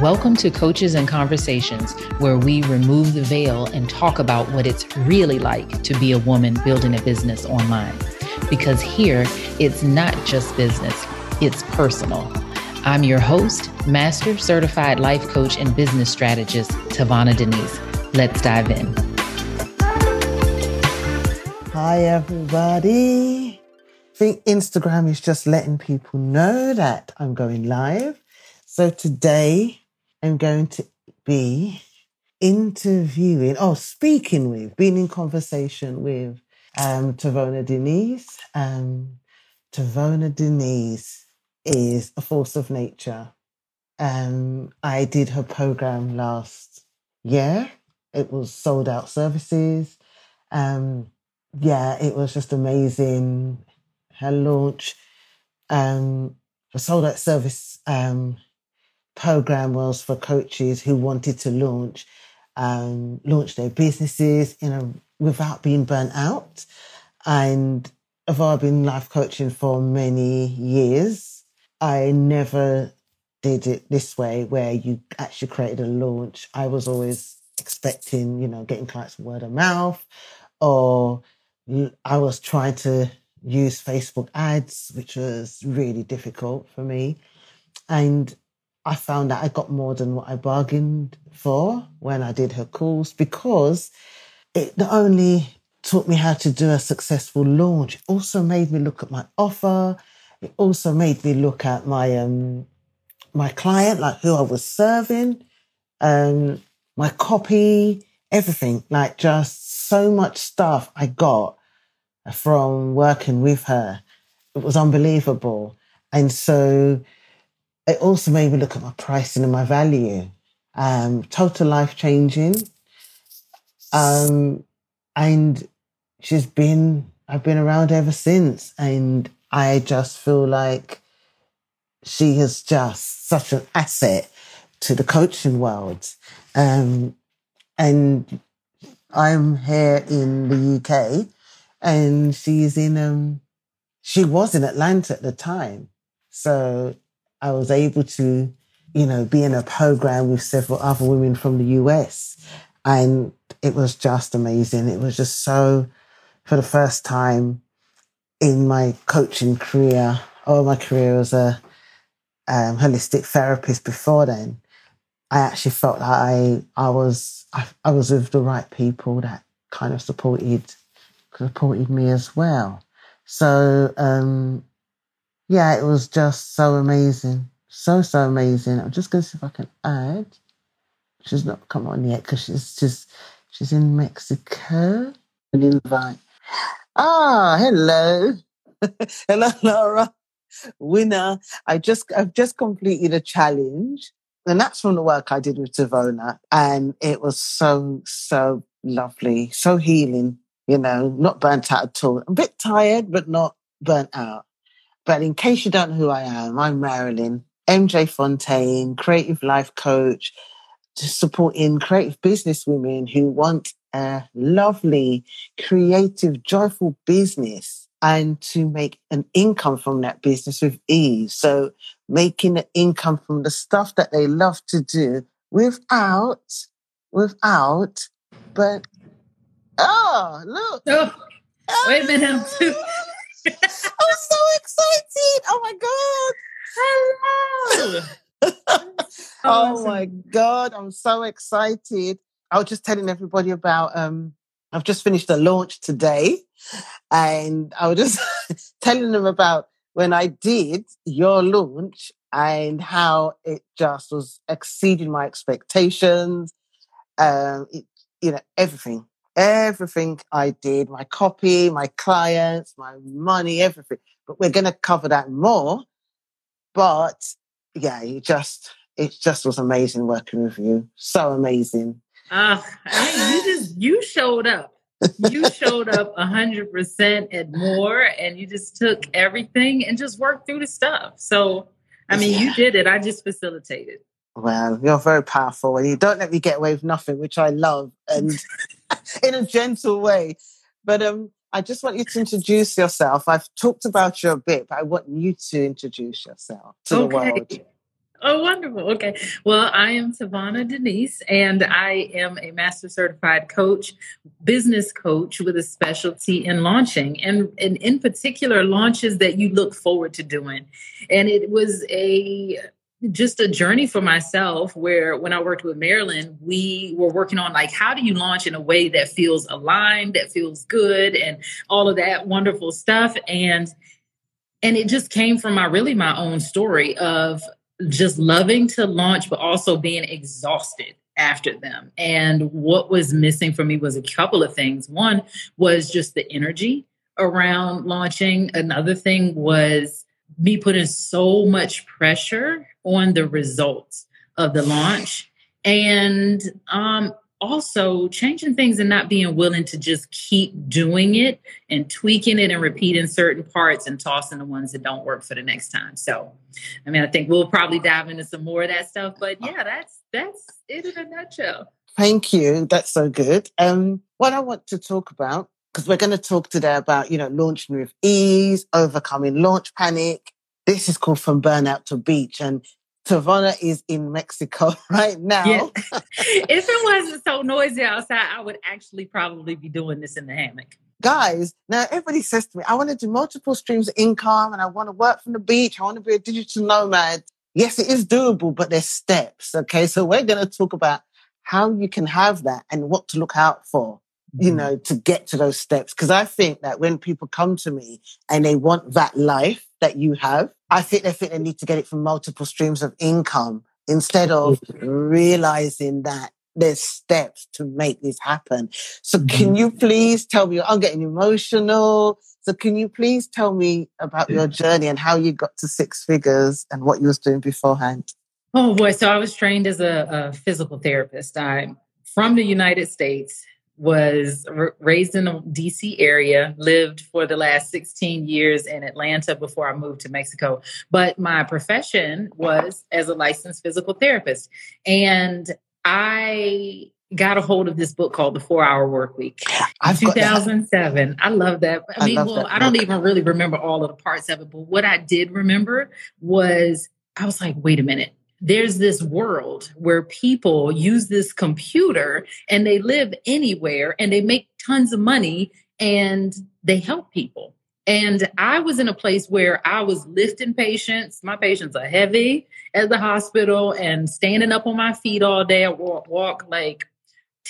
Welcome to Coaches and Conversations, where we remove the veil and talk about what it's really like to be a woman building a business online. Because here, it's not just business, it's personal. I'm your host, Master Certified Life Coach and Business Strategist, Tavona Denise. Let's dive in. Hi, everybody. I think Instagram is just letting people know that I'm going live. So today I'm going to be interviewing, oh, speaking with, being in conversation with um, Tavona Denise. Um, Tavona Denise is a force of nature. Um, I did her program last year. It was sold out services. Um, yeah, it was just amazing. Her launch, um, a sold out service um, program was for coaches who wanted to launch um, launch their businesses in a without being burnt out. And I've been life coaching for many years, I never did it this way where you actually created a launch. I was always expecting, you know, getting clients word of mouth, or I was trying to use Facebook ads, which was really difficult for me. And I found that I got more than what I bargained for when I did her calls because it not only taught me how to do a successful launch, it also made me look at my offer. It also made me look at my um my client, like who I was serving, um, my copy, everything. Like just so much stuff I got from working with her. It was unbelievable. And so it also made me look at my pricing and my value. Um, total life changing. Um, and she's been, I've been around ever since. And I just feel like she is just such an asset to the coaching world. Um, and I'm here in the UK and she's in, um, she was in Atlanta at the time. So I was able to, you know, be in a program with several other women from the US. And it was just amazing. It was just so, for the first time in my coaching career, or my career as a um, holistic therapist before then, I actually felt like I, I was, I, I was with the right people that kind of supported, supported me as well. So, um, yeah, it was just so amazing. So, so amazing. I'm just going to see if I can add. She's not come on yet because she's just, she's in Mexico. An invite. Ah, hello. hello, Laura. Winner. I just, I've just completed a challenge. And that's from the work I did with Tavona. And it was so, so lovely, so healing, you know, not burnt out at all. A bit tired, but not burnt out. But in case you don't know who I am, I'm Marilyn, MJ Fontaine, creative life coach, to supporting creative business women who want a lovely, creative, joyful business and to make an income from that business with ease. So making an income from the stuff that they love to do without, without, but, oh, look. Oh, wait a minute. I'm so excited. Oh my God. Hello. oh my God. I'm so excited. I was just telling everybody about, um, I've just finished a launch today and I was just telling them about when I did your launch and how it just was exceeding my expectations. Um, it, you know, everything everything I did, my copy, my clients, my money, everything. But we're going to cover that more. But yeah, you just, it just was amazing working with you. So amazing. Uh, I mean, you just, you showed up. You showed up a hundred percent and more, and you just took everything and just worked through the stuff. So, I mean, yeah. you did it. I just facilitated. Well, you're very powerful and you don't let me get away with nothing, which I love. And in a gentle way. But um, I just want you to introduce yourself. I've talked about you a bit, but I want you to introduce yourself to okay. the world. Oh, wonderful. Okay. Well, I am Tavona Denise, and I am a master certified coach, business coach with a specialty in launching, and, and in particular, launches that you look forward to doing. And it was a just a journey for myself where when I worked with Marilyn, we were working on like how do you launch in a way that feels aligned, that feels good, and all of that wonderful stuff. And and it just came from my really my own story of just loving to launch, but also being exhausted after them. And what was missing for me was a couple of things. One was just the energy around launching. Another thing was me putting so much pressure on the results of the launch. And um, also changing things and not being willing to just keep doing it and tweaking it and repeating certain parts and tossing the ones that don't work for the next time. So, I mean, I think we'll probably dive into some more of that stuff, but yeah, that's that's it in a nutshell. Thank you. That's so good. Um, what I want to talk about because we're going to talk today about you know launching with ease, overcoming launch panic. This is called from burnout to beach, and Tavona is in Mexico right now. Yeah. if it wasn't so noisy outside, I would actually probably be doing this in the hammock. Guys, now everybody says to me, I want to do multiple streams of income and I want to work from the beach. I want to be a digital nomad. Yes, it is doable, but there's steps. Okay. So we're going to talk about how you can have that and what to look out for you mm-hmm. know, to get to those steps. Cause I think that when people come to me and they want that life that you have, I think they think they need to get it from multiple streams of income instead of mm-hmm. realizing that there's steps to make this happen. So can mm-hmm. you please tell me, I'm getting emotional. So can you please tell me about your journey and how you got to six figures and what you was doing beforehand? Oh boy. So I was trained as a, a physical therapist. I'm from the United States was r- raised in the DC area, lived for the last 16 years in Atlanta before I moved to Mexico. But my profession was as a licensed physical therapist. And I got a hold of this book called The Four Hour Work Week. I've 2007. I love that. I, I mean, well, I don't even really remember all of the parts of it, but what I did remember was I was like, wait a minute there's this world where people use this computer and they live anywhere and they make tons of money and they help people. And I was in a place where I was lifting patients. My patients are heavy at the hospital and standing up on my feet all day. I walk, walk like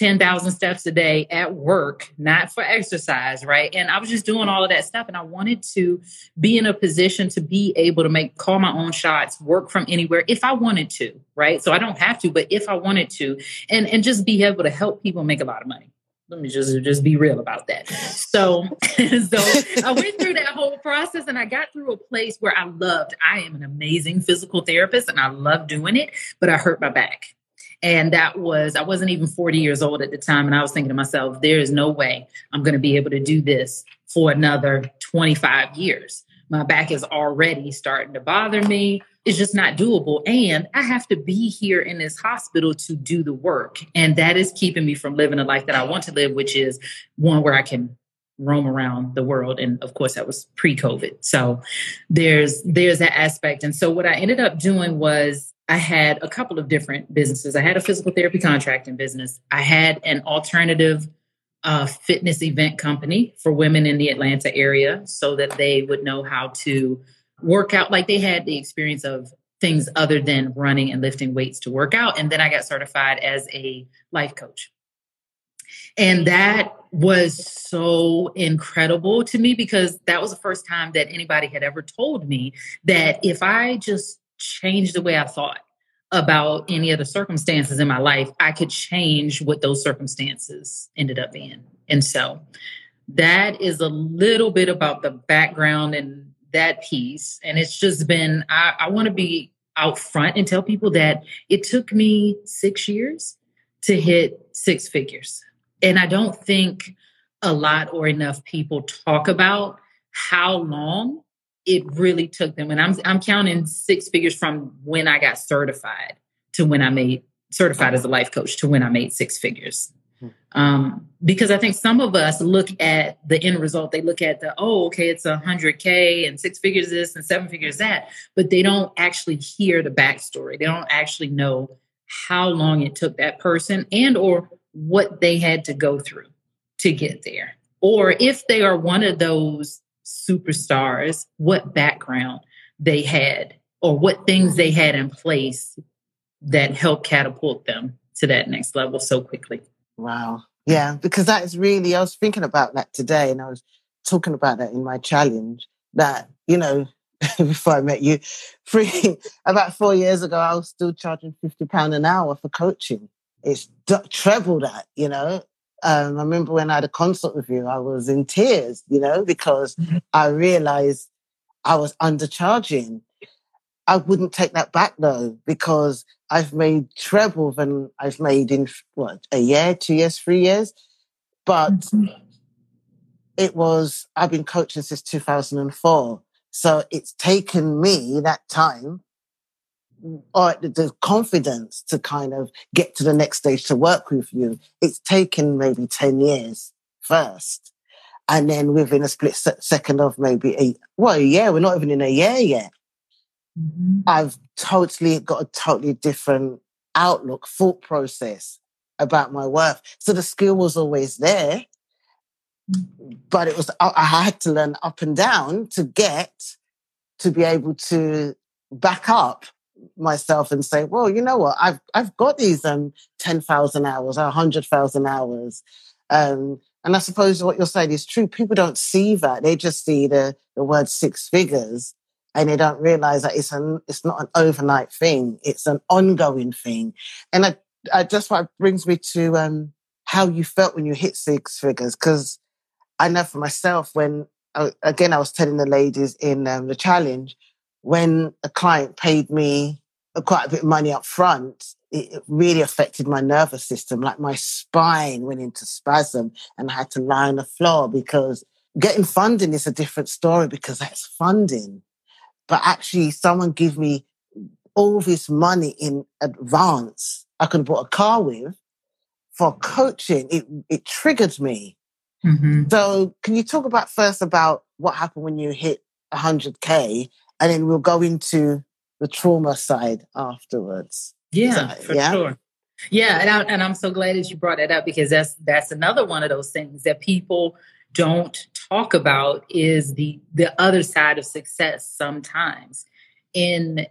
10,000 steps a day at work, not for exercise, right? And I was just doing all of that stuff. And I wanted to be in a position to be able to make, call my own shots, work from anywhere if I wanted to, right? So I don't have to, but if I wanted to, and, and just be able to help people make a lot of money. Let me just just be real about that. So, so I went through that whole process and I got through a place where I loved. I am an amazing physical therapist and I love doing it, but I hurt my back and that was, I wasn't even 40 years old at the time. And I was thinking to myself, there is no way I'm going to be able to do this for another 25 years. My back is already starting to bother me. It's just not doable. And I have to be here in this hospital to do the work. And that is keeping me from living a life that I want to live, which is one where I can roam around the world and of course that was pre-covid so there's there's that aspect and so what i ended up doing was I had a couple of different businesses. I had a physical therapy contracting business. I had an alternative uh, fitness event company for women in the Atlanta area so that they would know how to work out. Like they had the experience of things other than running and lifting weights to work out. And then I got certified as a life coach. And that was so incredible to me because that was the first time that anybody had ever told me that if I just change the way I thought about any of the circumstances in my life, I could change what those circumstances ended up being. And so that is a little bit about the background and that piece. And it's just been, I, I want to be out front and tell people that it took me six years to hit six figures. And I don't think a lot or enough people talk about how long it really took them. And I'm I'm counting six figures from when I got certified to when I made certified as a life coach to when I made six figures. Um, because I think some of us look at the end result. They look at the, oh, okay, it's a hundred K and six figures this and seven figures that, but they don't actually hear the backstory. They don't actually know how long it took that person and or what they had to go through to get there. Or if they are one of those superstars, what background they had or what things they had in place that helped catapult them to that next level so quickly. Wow. Yeah, because that is really, I was thinking about that today and I was talking about that in my challenge that, you know, before I met you, three, about four years ago, I was still charging £50 an hour for coaching. It's d- treble that, you know. Um, I remember when I had a consult with you, I was in tears, you know, because mm-hmm. I realized I was undercharging. I wouldn't take that back though, because I've made treble than I've made in what a year, two years, three years. But mm-hmm. it was I've been coaching since 2004, so it's taken me that time or the confidence to kind of get to the next stage to work with you. It's taken maybe 10 years first. And then within a split second of maybe a, well, yeah, we're not even in a year yet. Mm-hmm. I've totally got a totally different outlook, thought process about my worth. So the skill was always there, but it was, I had to learn up and down to get to be able to back up myself and say, well, you know what, I've, I've got these, um, 10,000 hours or 100,000 hours. Um, and I suppose what you're saying is true. People don't see that. They just see the, the word six figures and they don't realize that it's an it's not an overnight thing. It's an ongoing thing. And I, I just what brings me to um, how you felt when you hit six figures. Cause I know for myself, when again, I was telling the ladies in um, the challenge, when a client paid me quite a bit of money up front, it really affected my nervous system. Like my spine went into spasm and I had to lie on the floor because getting funding is a different story because that's funding but actually someone give me all this money in advance I could have bought a car with for coaching. It, it triggered me. Mm-hmm. So can you talk about first about what happened when you hit 100K and then we'll go into the trauma side afterwards. Yeah, for yeah? sure. Yeah, and, I, and I'm so glad that you brought that up because that's that's another one of those things that people don't talk about is the the other side of success sometimes in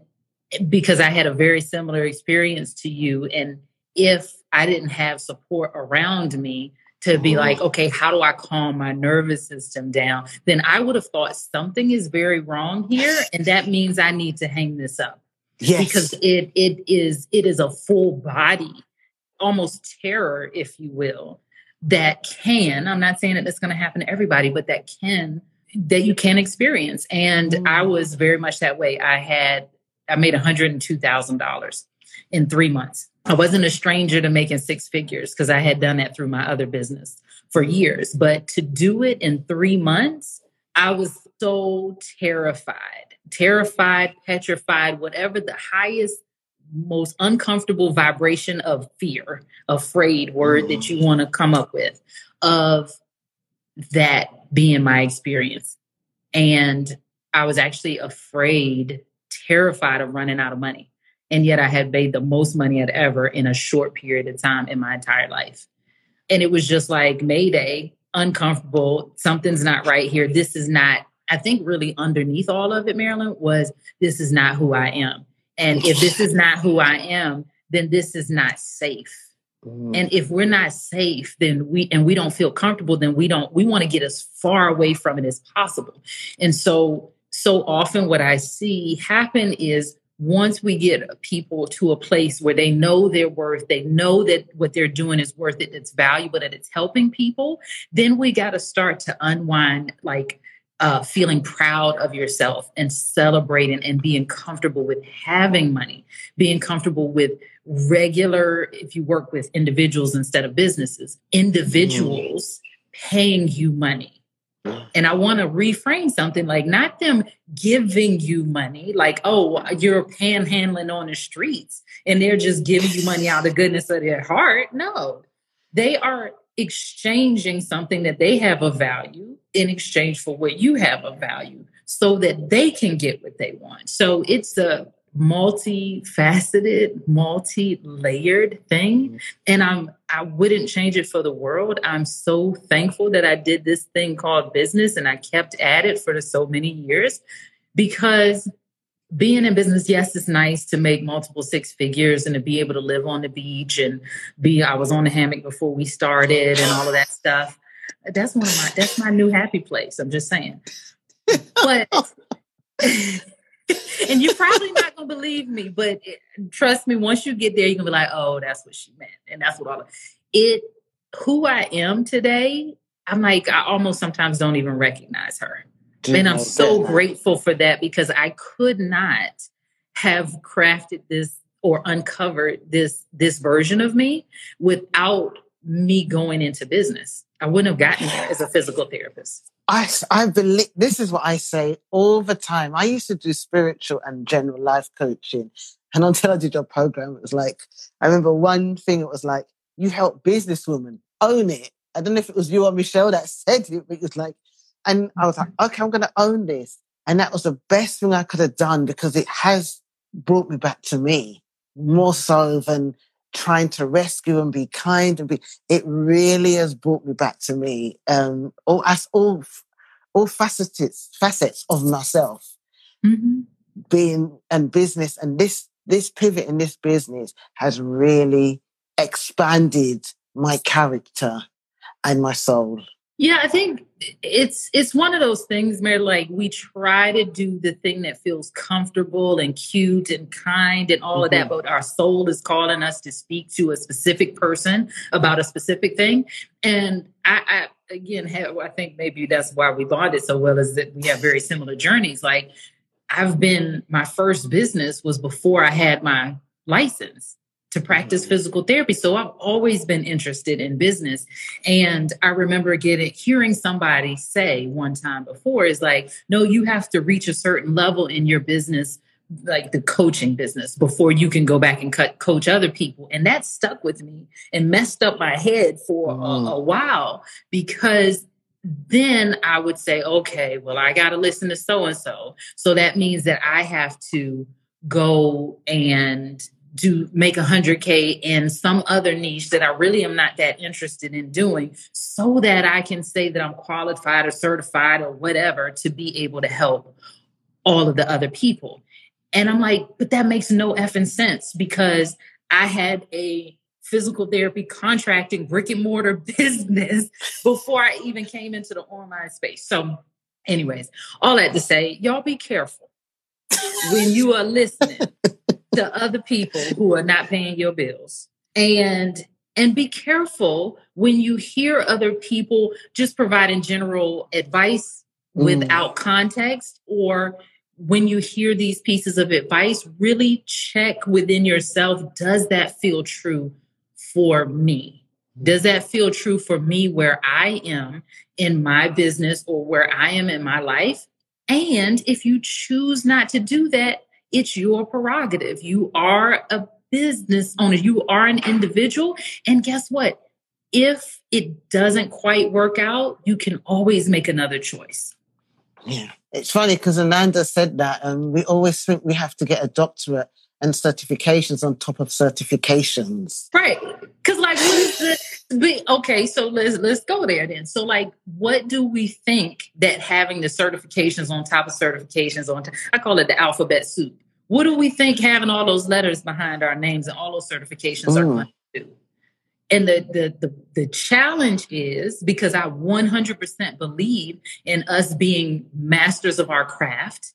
because I had a very similar experience to you and if I didn't have support around me to be like mm-hmm. okay how do I calm my nervous system down then I would have thought something is very wrong here and that means I need to hang this up yes. because it it is it is a full body almost terror if you will that can, I'm not saying that that's going to happen to everybody, but that can, that you can experience. And mm. I was very much that way. I had, I made $102,000 in three months. I wasn't a stranger to making six figures because I had done that through my other business for years. But to do it in three months, I was so terrified, terrified, petrified, whatever the highest most uncomfortable vibration of fear, afraid word mm. that you want to come up with of that being my experience. And I was actually afraid, terrified of running out of money. And yet I had made the most money I'd ever in a short period of time in my entire life. And it was just like Mayday, uncomfortable. Something's not right here. This is not, I think really underneath all of it, Marilyn, was this is not who I am. And if this is not who I am, then this is not safe. Mm. And if we're not safe, then we and we don't feel comfortable, then we don't we want to get as far away from it as possible. And so so often what I see happen is once we get people to a place where they know their worth, they know that what they're doing is worth it, it's valuable, that it's helping people, then we got to start to unwind like uh, feeling proud of yourself and celebrating and being comfortable with having money, being comfortable with regular, if you work with individuals instead of businesses, individuals mm. paying you money. And I want to reframe something like not them giving you money, like, oh, you're panhandling on the streets and they're just giving you money out of the goodness of their heart. No, they are exchanging something that they have a value in exchange for what you have a value so that they can get what they want. So it's a multifaceted, multi-layered thing. Mm-hmm. And I'm I wouldn't change it for the world. I'm so thankful that I did this thing called business and I kept at it for so many years because being in business, yes, it's nice to make multiple six figures and to be able to live on the beach and be I was on the hammock before we started and all of that stuff. That's one of my that's my new happy place. I'm just saying. But and you're probably not gonna believe me, but it, trust me, once you get there, you're gonna be like, oh, that's what she meant, and that's what all it. Who I am today, I'm like, I almost sometimes don't even recognize her, and I'm so grateful for that because I could not have crafted this or uncovered this this version of me without me going into business. I wouldn't have gotten there as a physical therapist. I, I believe this is what I say all the time. I used to do spiritual and general life coaching. And until I did your program, it was like, I remember one thing, it was like, you help businesswomen own it. I don't know if it was you or Michelle that said it, but it was like, and I was like, okay, I'm going to own this. And that was the best thing I could have done because it has brought me back to me more so than trying to rescue and be kind and be it really has brought me back to me um all as all all facets facets of myself mm-hmm. being and business and this this pivot in this business has really expanded my character and my soul yeah, I think it's it's one of those things, Mary. Like we try to do the thing that feels comfortable and cute and kind and all mm-hmm. of that, mm-hmm. but our soul is calling us to speak to a specific person about a specific thing. And I, I again, have, I think maybe that's why we bonded so well is that we have very similar journeys. Like I've been my first business was before I had my license to practice physical therapy. So I've always been interested in business. And I remember getting hearing somebody say one time before is like, no, you have to reach a certain level in your business, like the coaching business, before you can go back and cut coach other people. And that stuck with me and messed up my head for mm. a, a while because then I would say, okay, well, I got to listen to so and so. So that means that I have to go and do make a 100k in some other niche that I really am not that interested in doing so that I can say that I'm qualified or certified or whatever to be able to help all of the other people. And I'm like, but that makes no effing sense because I had a physical therapy contracting brick and mortar business before I even came into the online space. So, anyways, all that to say, y'all be careful when you are listening to other people who are not paying your bills. And and be careful when you hear other people just providing general advice mm. without context or when you hear these pieces of advice really check within yourself does that feel true for me does that feel true for me where i am in my business or where i am in my life and if you choose not to do that it's your prerogative. You are a business owner, you are an individual. And guess what? If it doesn't quite work out, you can always make another choice. Yeah. It's funny because Ananda said that, and we always think we have to get a doctorate and certifications on top of certifications. Right. Because, like, what is the okay, so let's let's go there then. So, like, what do we think that having the certifications on top of certifications on top, I call it the alphabet soup. What do we think having all those letters behind our names and all those certifications Ooh. are mm. going to do? And the, the the the challenge is because I 100% believe in us being masters of our craft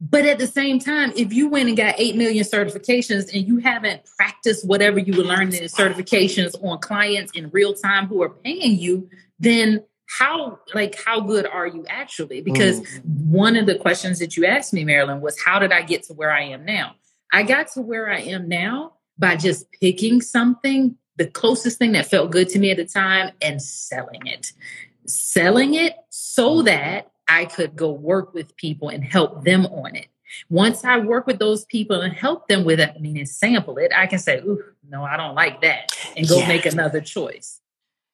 but at the same time, if you went and got 8 million certifications and you haven't practiced whatever you were learning in certifications on clients in real time who are paying you, then how like how good are you actually? Because mm. one of the questions that you asked me, Marilyn, was how did I get to where I am now? I got to where I am now by just picking something, the closest thing that felt good to me at the time, and selling it. Selling it so that I could go work with people and help them on it. Once I work with those people and help them with it, meaning sample it, I can say, ooh, no, I don't like that, and go make another choice.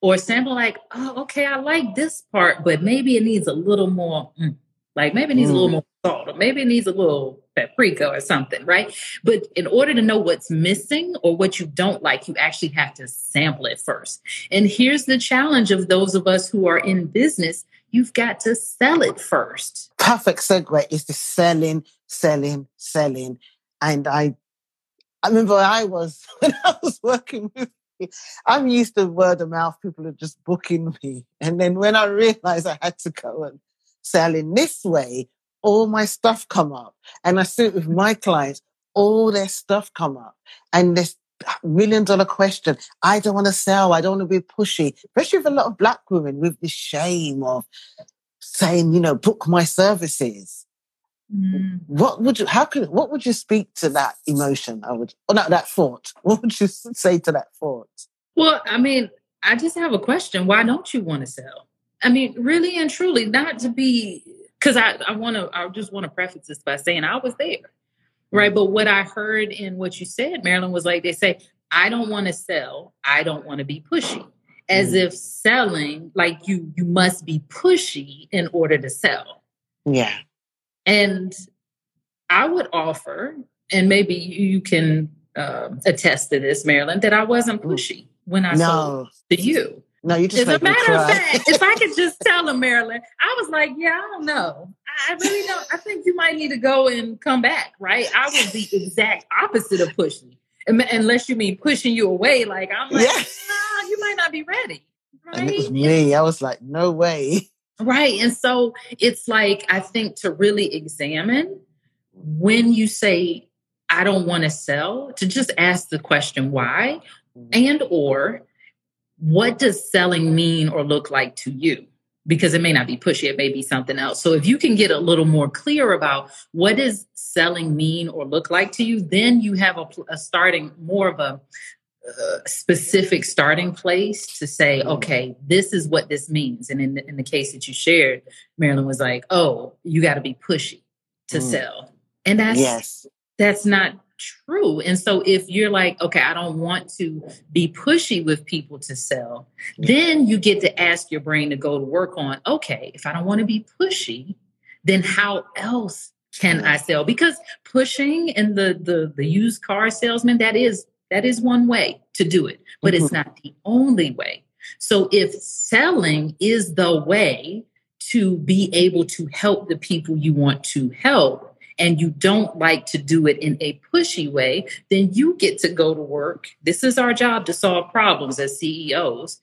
Or sample like, oh, okay, I like this part, but maybe it needs a little more, mm, like maybe it needs mm. a little mm. more salt, or maybe it needs a little paprika or something, right? But in order to know what's missing or what you don't like, you actually have to sample it first. And here's the challenge of those of us who are in business you've got to sell it first. Perfect segue is the selling, selling, selling. And I, I remember I was, when I was working with I'm used to word of mouth. People are just booking me. And then when I realized I had to go and sell in this way, all my stuff come up. And I see it with my clients, all their stuff come up. And this million dollar question. I don't want to sell. I don't want to be pushy, especially with a lot of black women with the shame of saying, you know, book my services. Mm. What would you, how could, what would you speak to that emotion? I would, or not that thought. What would you say to that thought? Well, I mean, I just have a question. Why don't you want to sell? I mean, really and truly, not to be, because I, I want to, I just want to preface this by saying I was there. Right. But what I heard in what you said, Marilyn, was like they say, I don't want to sell. I don't want to be pushy. As mm. if selling, like you, you must be pushy in order to sell. Yeah. And I would offer, and maybe you can uh, attest to this, Marilyn, that I wasn't mm. pushy when I no. sold to you. No, you just. As a matter of fact, if I could just tell them, Marilyn, I was like, yeah, I don't know. I really don't. I think you might need to go and come back, right? I was the exact opposite of pushing, unless you mean pushing you away. Like I'm like, yes. nah, you might not be ready. Right? And it was me. I was like, no way. Right. And so it's like, I think to really examine when you say, I don't want to sell, to just ask the question why mm. and or what does selling mean or look like to you? Because it may not be pushy, it may be something else. So if you can get a little more clear about what does selling mean or look like to you, then you have a, a starting more of a, a specific starting place to say, mm-hmm. okay, this is what this means. And in the, in the case that you shared, Marilyn was like, oh, you got to be pushy to mm. sell. And that's yes. that's not true. And so if you're like, okay, I don't want to be pushy with people to sell, then you get to ask your brain to go to work on, okay, if I don't want to be pushy, then how else can I sell? Because pushing and the the the used car salesman, that is that is one way to do it, but mm-hmm. it's not the only way. So if selling is the way to be able to help the people you want to help, and you don't like to do it in a pushy way, then you get to go to work. This is our job to solve problems as CEOs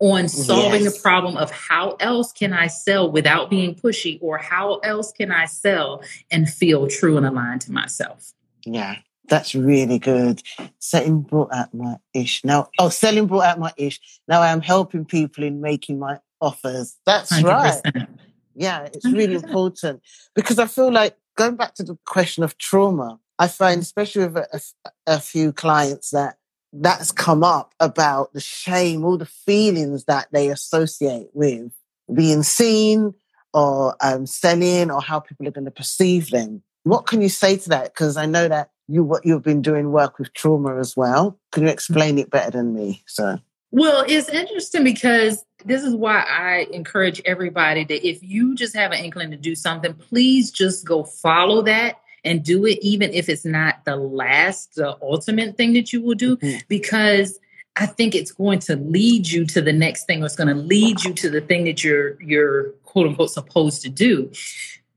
on solving yes. the problem of how else can I sell without being pushy or how else can I sell and feel true and aligned to myself. Yeah. That's really good. Selling brought out my ish. Now, oh, selling brought out my ish. Now I am helping people in making my offers. That's 100%. right. Yeah, it's really important because I feel like going back to the question of trauma, I find, especially with a, a, a few clients, that that's come up about the shame, all the feelings that they associate with being seen or um, selling or how people are going to perceive them. What can you say to that? Because I know that you what you've been doing work with trauma as well. Can you explain it better than me? So well, it's interesting because this is why I encourage everybody that if you just have an inkling to do something, please just go follow that and do it, even if it's not the last, the ultimate thing that you will do, mm-hmm. because I think it's going to lead you to the next thing, or it's going to lead you to the thing that you're you're quote unquote supposed to do.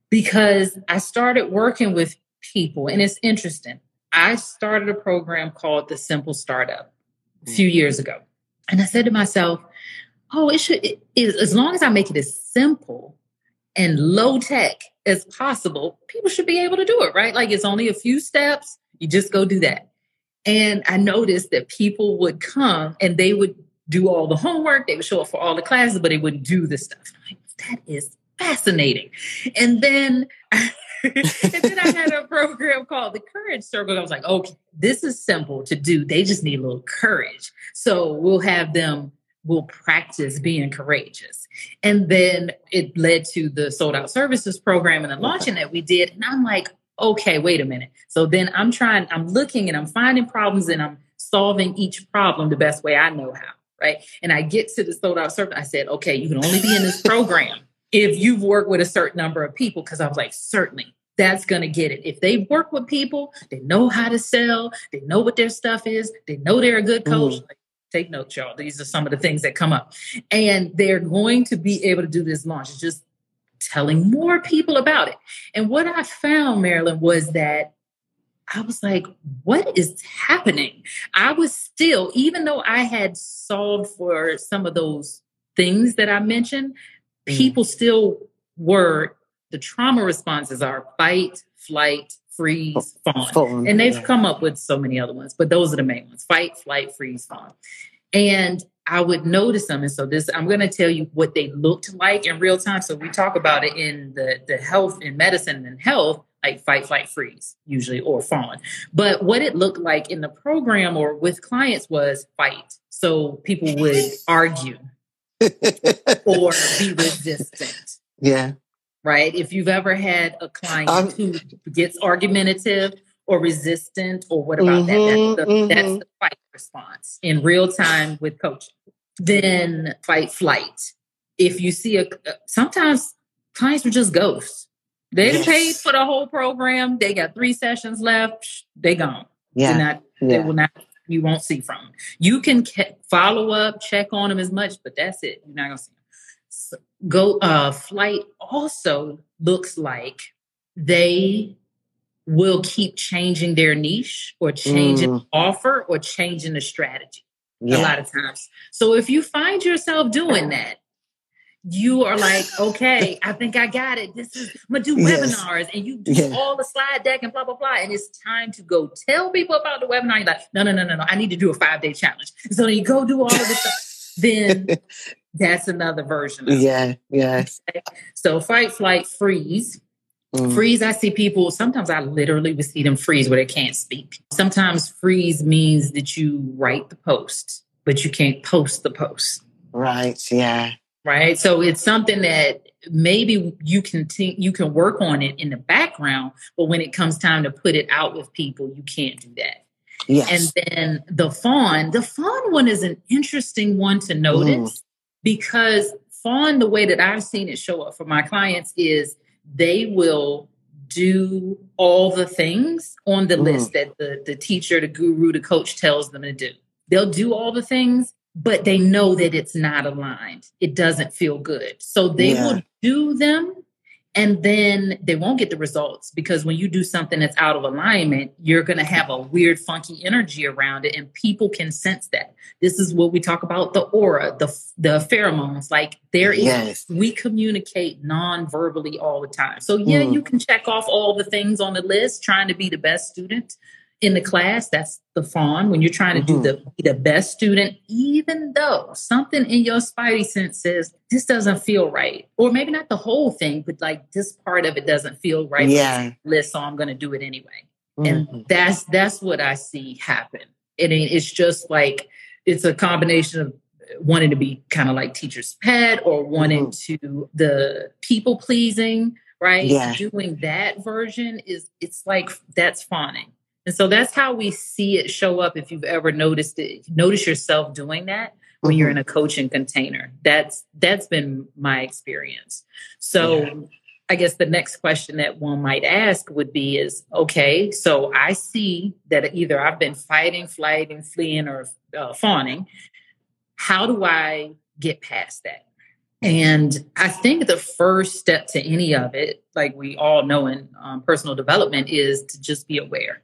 Because I started working with people, and it's interesting. I started a program called the Simple Startup a few mm-hmm. years ago. And I said to myself, oh, it should, it, it, as long as I make it as simple and low tech as possible, people should be able to do it, right? Like it's only a few steps. You just go do that. And I noticed that people would come and they would do all the homework, they would show up for all the classes, but they wouldn't do the stuff. Like, that is fascinating. And then, and then I had a program called the Courage Circle. I was like, okay, this is simple to do. They just need a little courage. So we'll have them we'll practice being courageous. And then it led to the sold out services program and the launching that we did. And I'm like, okay, wait a minute. So then I'm trying, I'm looking and I'm finding problems and I'm solving each problem the best way I know how. Right. And I get to the sold out service. I said, okay, you can only be in this program if you've worked with a certain number of people. Cause I was like, certainly that's going to get it. If they work with people, they know how to sell, they know what their stuff is, they know they're a good coach. Mm. take notes, y'all. These are some of the things that come up. And they're going to be able to do this launch. It's just telling more people about it. And what I found, Marilyn, was that I was like, what is happening? I was still, even though I had solved for some of those things that I mentioned. Mm. people still were, the trauma responses are fight, flight, freeze, fawn. And they've come up with so many other ones, but those are the main ones fight, flight, freeze, fawn. And I would notice them. And so this, I'm going to tell you what they looked like in real time. So we talk about it in the, the health in medicine and health, like fight, flight, freeze, usually, or fawn. But what it looked like in the program or with clients was fight. So people would argue or be resistant. Yeah. Right. If you've ever had a client um, who gets argumentative or resistant or what about mm-hmm, that? That's the, mm-hmm. that's the fight response in real time with coaching. Then fight flight. If you see a, sometimes clients are just ghosts. They yes. paid for the whole program. They got three sessions left. They gone. Yeah. Not, yeah. They will not. You won't see from them. You can ke- follow up, check on them as much, but that's it. You're not gonna see them. So go. Uh, flight also looks like they will keep changing their niche or changing mm. offer or changing the strategy yeah. a lot of times. So if you find yourself doing that, you are like, okay, I think I got it. This is I'm gonna do yes. webinars and you do yeah. all the slide deck and blah blah blah. And it's time to go tell people about the webinar. You're like, no, no, no, no, no. I need to do a five day challenge. So then you go do all of this stuff. Then that's another version. yeah, yeah. So fight, flight, freeze Mm. Freeze, I see people, sometimes I literally would see them freeze where they can't speak. Sometimes freeze means that you write the post, but you can't post the post. Right. Yeah. Right. So it's something that maybe you can t- you can work on it in the background, but when it comes time to put it out with people, you can't do that. Yes. And then the fawn, the fawn one is an interesting one to notice mm. because fawn, the way that I've seen it show up for my clients is they will do all the things on the mm. list that the, the teacher, the guru, the coach tells them to do. They'll do all the things, but they know that it's not aligned. It doesn't feel good. So they yeah. will do them and then they won't get the results because when you do something that's out of alignment you're going to have a weird funky energy around it and people can sense that this is what we talk about the aura the the pheromones like there is yes. we communicate non-verbally all the time so yeah mm. you can check off all the things on the list trying to be the best student in the class that's the fawn when you're trying to mm-hmm. do the the best student even though something in your spidey sense says this doesn't feel right or maybe not the whole thing but like this part of it doesn't feel right yeah list so i'm going to do it anyway mm-hmm. and that's that's what i see happen and it's just like it's a combination of wanting to be kind of like teacher's pet or wanting mm-hmm. to the people pleasing right yeah. doing that version is it's like that's fawning and so that's how we see it show up. If you've ever noticed it, notice yourself doing that when mm-hmm. you're in a coaching container. That's that's been my experience. So yeah. I guess the next question that one might ask would be is okay, so I see that either I've been fighting, flighting, fleeing, or uh, fawning. How do I get past that? And I think the first step to any of it, like we all know in um, personal development, is to just be aware.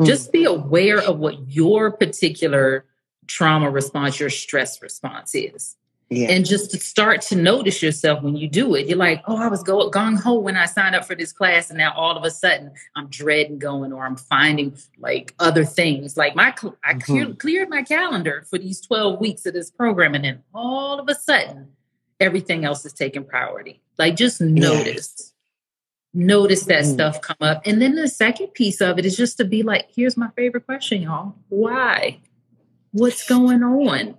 Mm. Just be aware of what your particular trauma response, your stress response is. Yeah. And just to start to notice yourself when you do it. You're like, oh, I was go gong ho when I signed up for this class, and now all of a sudden I'm dreading going, or I'm finding like other things. Like my, I mm-hmm. cleared my calendar for these 12 weeks of this program, and then all of a sudden everything else is taking priority. Like just notice notice that mm. stuff come up. And then the second piece of it is just to be like, here's my favorite question, y'all. Why? What's going on?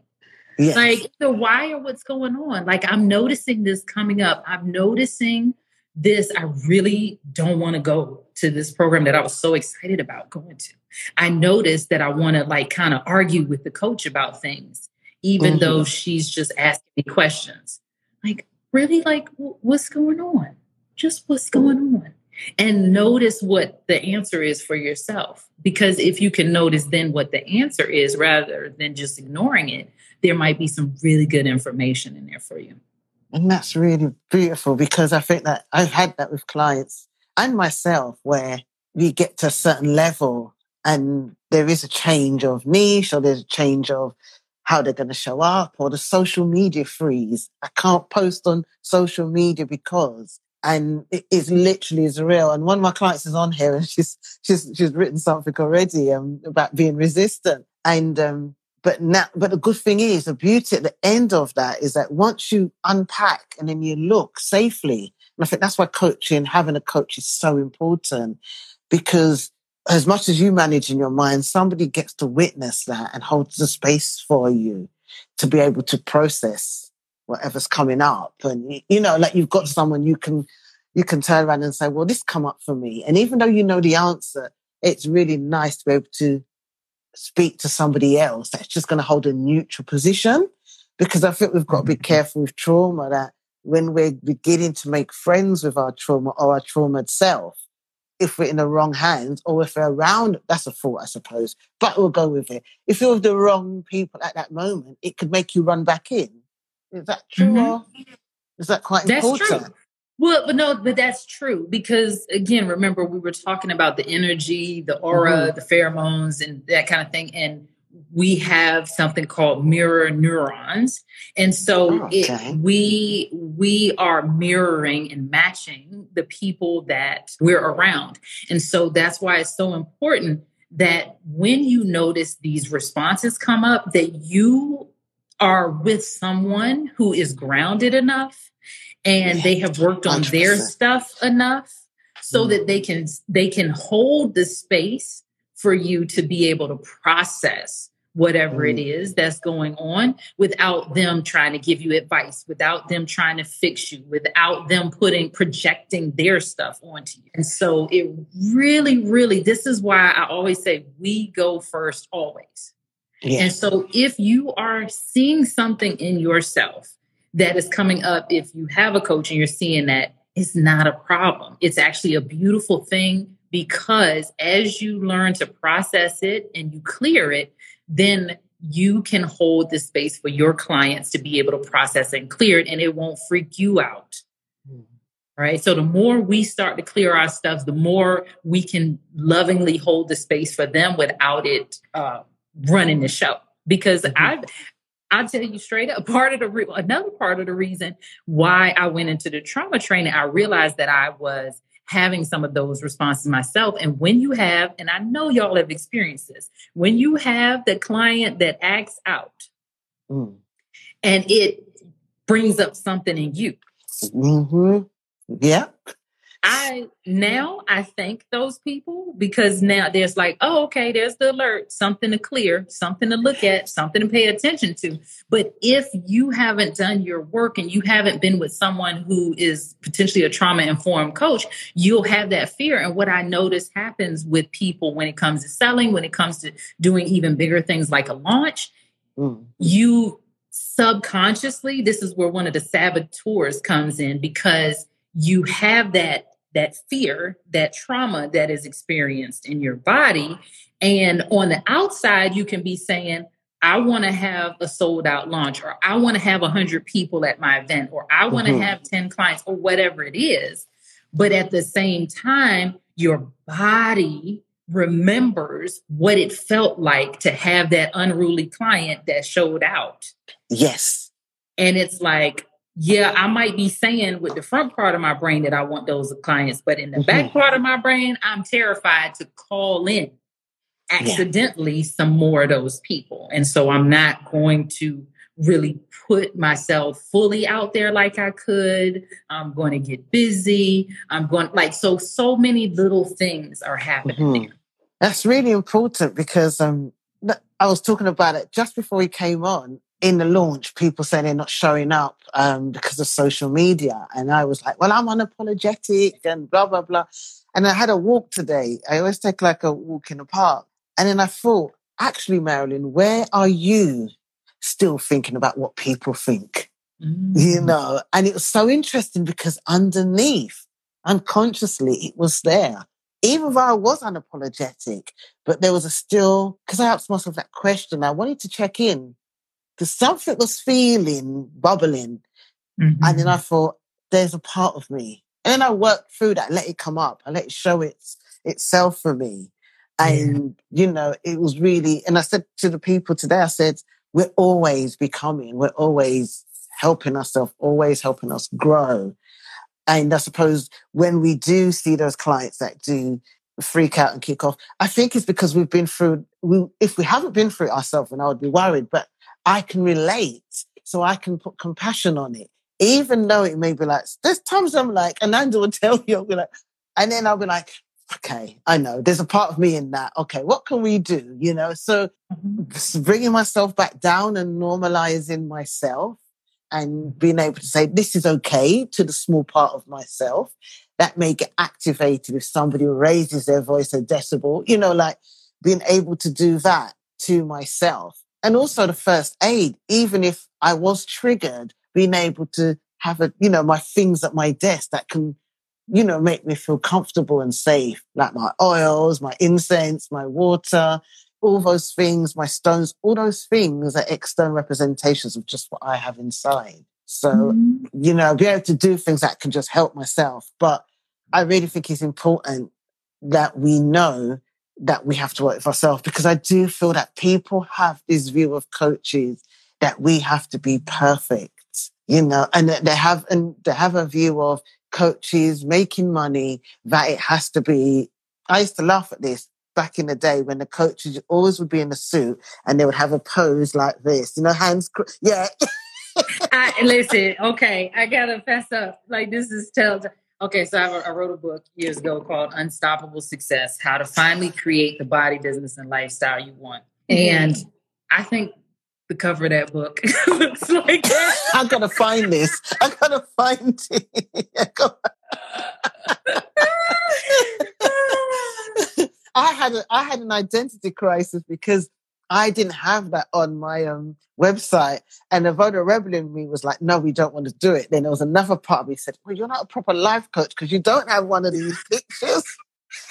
Yes. Like the why or what's going on? Like I'm noticing this coming up. I'm noticing this, I really don't want to go to this program that I was so excited about going to. I noticed that I want to like kind of argue with the coach about things, even mm-hmm. though she's just asking me questions. Like, really, like, what's going on? Just what's going on? And notice what the answer is for yourself. Because if you can notice then what the answer is rather than just ignoring it, there might be some really good information in there for you. And that's really beautiful because I think that I've had that with clients and myself where we get to a certain level and there is a change of niche or there's a change of how they're going to show up or the social media freeze. I can't post on social media because and it is literally is real. And one of my clients is on here and she's she's she's written something already um, about being resistant. And um, but now, but the good thing is, the beauty at the end of that is that once you unpack and then you look safely, and I think that's why coaching, having a coach is so important because as much as you manage in your mind, somebody gets to witness that and holds the space for you to be able to process whatever's coming up. And, you know, like you've got someone you can, you can turn around and say, well, this come up for me. And even though you know the answer, it's really nice to be able to speak to somebody else that's just going to hold a neutral position. Because I think we've got to be mm-hmm. careful with trauma that when we're beginning to make friends with our trauma or our traumatized self, if we're in the wrong hands or if we're around, that's a thought, I suppose, but we'll go with it. If you're with the wrong people at that moment, it could make you run back in. Is that true mm-hmm. is that quite that's important? True. Well, but no, but that's true because again, remember we were talking about the energy, the aura, mm-hmm. the pheromones, and that kind of thing. And we have something called mirror neurons, and so okay. it, we we are mirroring and matching the people that we're around, and so that's why it's so important that when you notice these responses come up, that you are with someone who is grounded enough and yeah, they have worked on 100%. their stuff enough so mm. that they can they can hold the space for you to be able to process whatever mm. it is that's going on without them trying to give you advice without them trying to fix you without them putting projecting their stuff onto you and so it really really this is why i always say we go first always yeah. and so if you are seeing something in yourself that is coming up if you have a coach and you're seeing that it's not a problem. It's actually a beautiful thing because as you learn to process it and you clear it, then you can hold the space for your clients to be able to process and clear it and it won't freak you out. Mm-hmm. Right. So the more we start to clear our stuff, the more we can lovingly hold the space for them without it uh, running the show. Because mm-hmm. I've I'll tell you straight up, part of the re- another part of the reason why I went into the trauma training, I realized that I was having some of those responses myself. And when you have, and I know y'all have experienced this, when you have the client that acts out mm. and it brings up something in you. Mm-hmm. Yeah. I now I thank those people because now there's like, oh, okay, there's the alert, something to clear, something to look at, something to pay attention to. But if you haven't done your work and you haven't been with someone who is potentially a trauma informed coach, you'll have that fear. And what I notice happens with people when it comes to selling, when it comes to doing even bigger things like a launch, mm. you subconsciously, this is where one of the saboteurs comes in because you have that that fear, that trauma that is experienced in your body. And on the outside, you can be saying, I want to have a sold out launch, or I want to have 100 people at my event, or I want to mm-hmm. have 10 clients, or whatever it is. But at the same time, your body remembers what it felt like to have that unruly client that showed out. Yes. And it's like, yeah, I might be saying with the front part of my brain that I want those clients, but in the mm-hmm. back part of my brain, I'm terrified to call in accidentally yeah. some more of those people. And so I'm not going to really put myself fully out there like I could. I'm going to get busy. I'm going like so so many little things are happening mm-hmm. there. That's really important because um I was talking about it just before we came on in the launch, people say they're not showing up um, because of social media. And I was like, well, I'm unapologetic and blah, blah, blah. And I had a walk today. I always take like a walk in the park. And then I thought, actually, Marilyn, where are you still thinking about what people think? Mm. You know, and it was so interesting because underneath, unconsciously, it was there. Even though I was unapologetic, but there was a still, because I asked myself that question, I wanted to check in because something was feeling bubbling. Mm-hmm. And then I thought, there's a part of me. And then I worked through that, let it come up, I let it show its itself for me. And, yeah. you know, it was really, and I said to the people today, I said, we're always becoming, we're always helping ourselves, always helping us grow. And I suppose when we do see those clients that do freak out and kick off, I think it's because we've been through, we, if we haven't been through it ourselves, then I would be worried. But I can relate. So I can put compassion on it. Even though it may be like, there's times I'm like, Ananda will tell you, I'll be like, and then I'll be like, okay, I know there's a part of me in that. Okay, what can we do? You know, so mm-hmm. bringing myself back down and normalizing myself and being able to say, this is okay to the small part of myself that may get activated if somebody raises their voice a decibel, you know, like being able to do that to myself and also the first aid, even if I was triggered, being able to have a, you know, my things at my desk that can, you know, make me feel comfortable and safe, like my oils, my incense, my water, all those things, my stones, all those things are external representations of just what I have inside. So, mm-hmm. you know, be able to do things that can just help myself. But I really think it's important that we know that we have to work for ourselves because I do feel that people have this view of coaches that we have to be perfect, you know, and they have, and they have a view of coaches making money that it has to be. I used to laugh at this back in the day when the coaches always would be in a suit and they would have a pose like this, you know, hands, yeah. I, listen, okay, I gotta fess up. Like this is tells Okay, so I, I, wrote a book years ago called Unstoppable Success How to Finally Create the Body, Business, and Lifestyle You Want. Mm-hmm. And I think the cover of that book looks like that. I gotta find this. I gotta find it. I had a, I had an identity crisis because I didn't have that on my um, website. And the voter rebel in me was like, no, we don't want to do it. Then there was another part of me said, well, you're not a proper life coach because you don't have one of these pictures.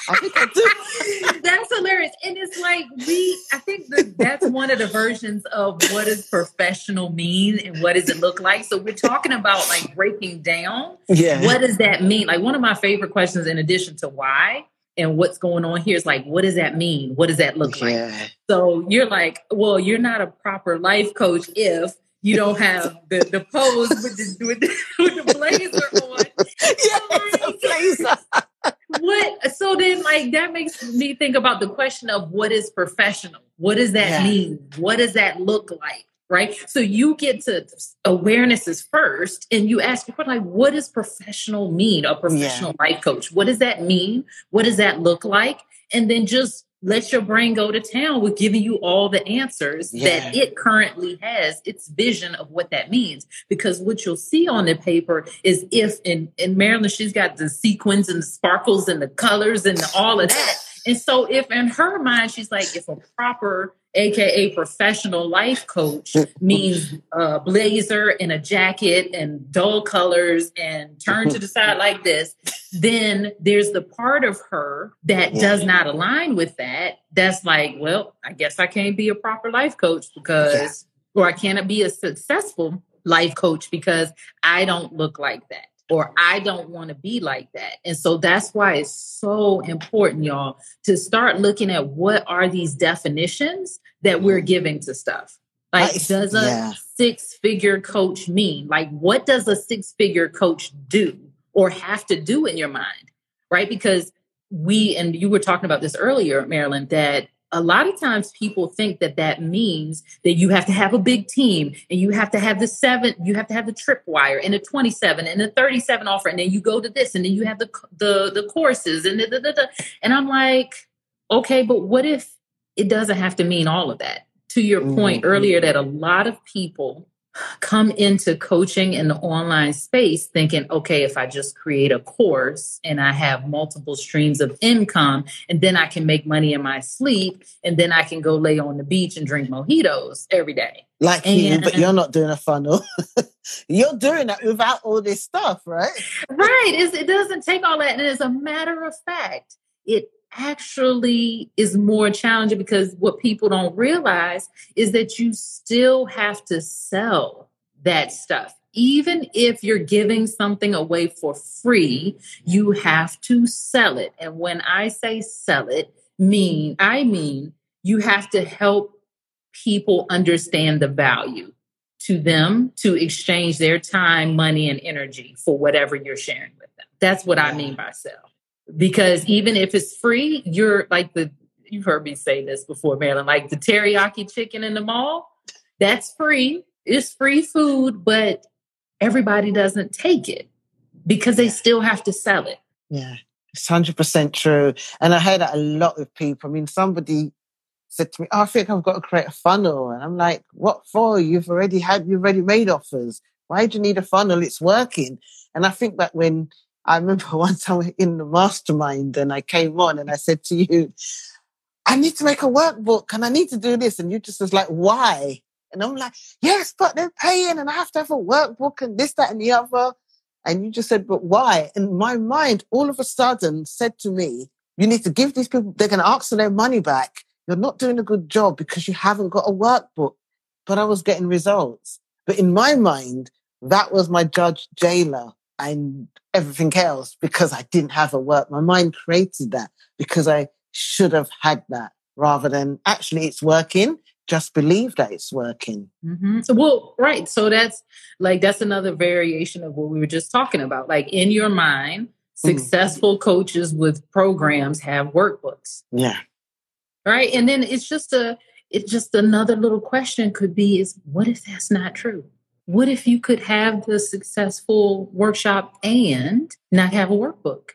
I think I do. that's hilarious. And it's like we I think that that's one of the versions of what does professional mean and what does it look like. So we're talking about like breaking down. Yeah. What does that mean? Like one of my favorite questions in addition to why and what's going on here is like, what does that mean? What does that look yeah. like? So you're like, well, you're not a proper life coach if you don't have the, the pose with the, with the, with the blazer on. Yes, so like, what? So then, like, that makes me think about the question of what is professional? What does that yeah. mean? What does that look like? Right? So you get to awareness is first, and you ask your question like, what does professional mean? A professional yeah. life coach. What does that mean? What does that look like? And then just let your brain go to town with giving you all the answers yeah. that it currently has, its vision of what that means. Because what you'll see on the paper is if in, in Marilyn, she's got the sequins and the sparkles and the colors and the, all of that. And so if in her mind, she's like, if a proper aka professional life coach means a blazer and a jacket and dull colors and turn to the side like this then there's the part of her that does not align with that that's like well i guess i can't be a proper life coach because or i cannot be a successful life coach because i don't look like that or I don't want to be like that. And so that's why it's so important, y'all, to start looking at what are these definitions that we're giving to stuff. Like, does a yeah. six figure coach mean? Like, what does a six figure coach do or have to do in your mind? Right? Because we, and you were talking about this earlier, Marilyn, that a lot of times people think that that means that you have to have a big team and you have to have the seven you have to have the tripwire and the 27 and the 37 offer and then you go to this and then you have the the the courses and the, the, the, the. and i'm like okay but what if it doesn't have to mean all of that to your point mm-hmm. earlier that a lot of people come into coaching in the online space thinking, okay, if I just create a course and I have multiple streams of income, and then I can make money in my sleep, and then I can go lay on the beach and drink mojitos every day. Like and, you, but you're not doing a funnel. you're doing that without all this stuff, right? right. It's, it doesn't take all that. And as a matter of fact, it actually is more challenging because what people don't realize is that you still have to sell that stuff. Even if you're giving something away for free, you have to sell it. And when I say sell it, mean I mean you have to help people understand the value to them to exchange their time, money, and energy for whatever you're sharing with them. That's what I mean by sell because even if it's free, you're like the you've heard me say this before, Marilyn, like the teriyaki chicken in the mall, that's free. It's free food, but everybody doesn't take it because they still have to sell it. Yeah, it's hundred percent true. And I hear that a lot with people. I mean, somebody said to me, oh, I think I've got to create a funnel. And I'm like, what for? You've already had, you've already made offers. Why do you need a funnel? It's working. And I think that when I remember once I was in the mastermind and I came on and I said to you, I need to make a workbook and I need to do this. And you just was like, why? And I'm like, yes, but they're paying and I have to have a workbook and this, that, and the other. And you just said, but why? And my mind all of a sudden said to me, you need to give these people, they're going to ask for their money back. You're not doing a good job because you haven't got a workbook. But I was getting results. But in my mind, that was my judge jailer and everything else because I didn't have a work. My mind created that because I should have had that rather than actually it's working. Just believe that it's working. Mm-hmm. So, well, right. So that's like, that's another variation of what we were just talking about. Like in your mind, mm-hmm. successful mm-hmm. coaches with programs have workbooks. Yeah. Right. And then it's just a, it's just another little question could be is what if that's not true? What if you could have the successful workshop and not have a workbook?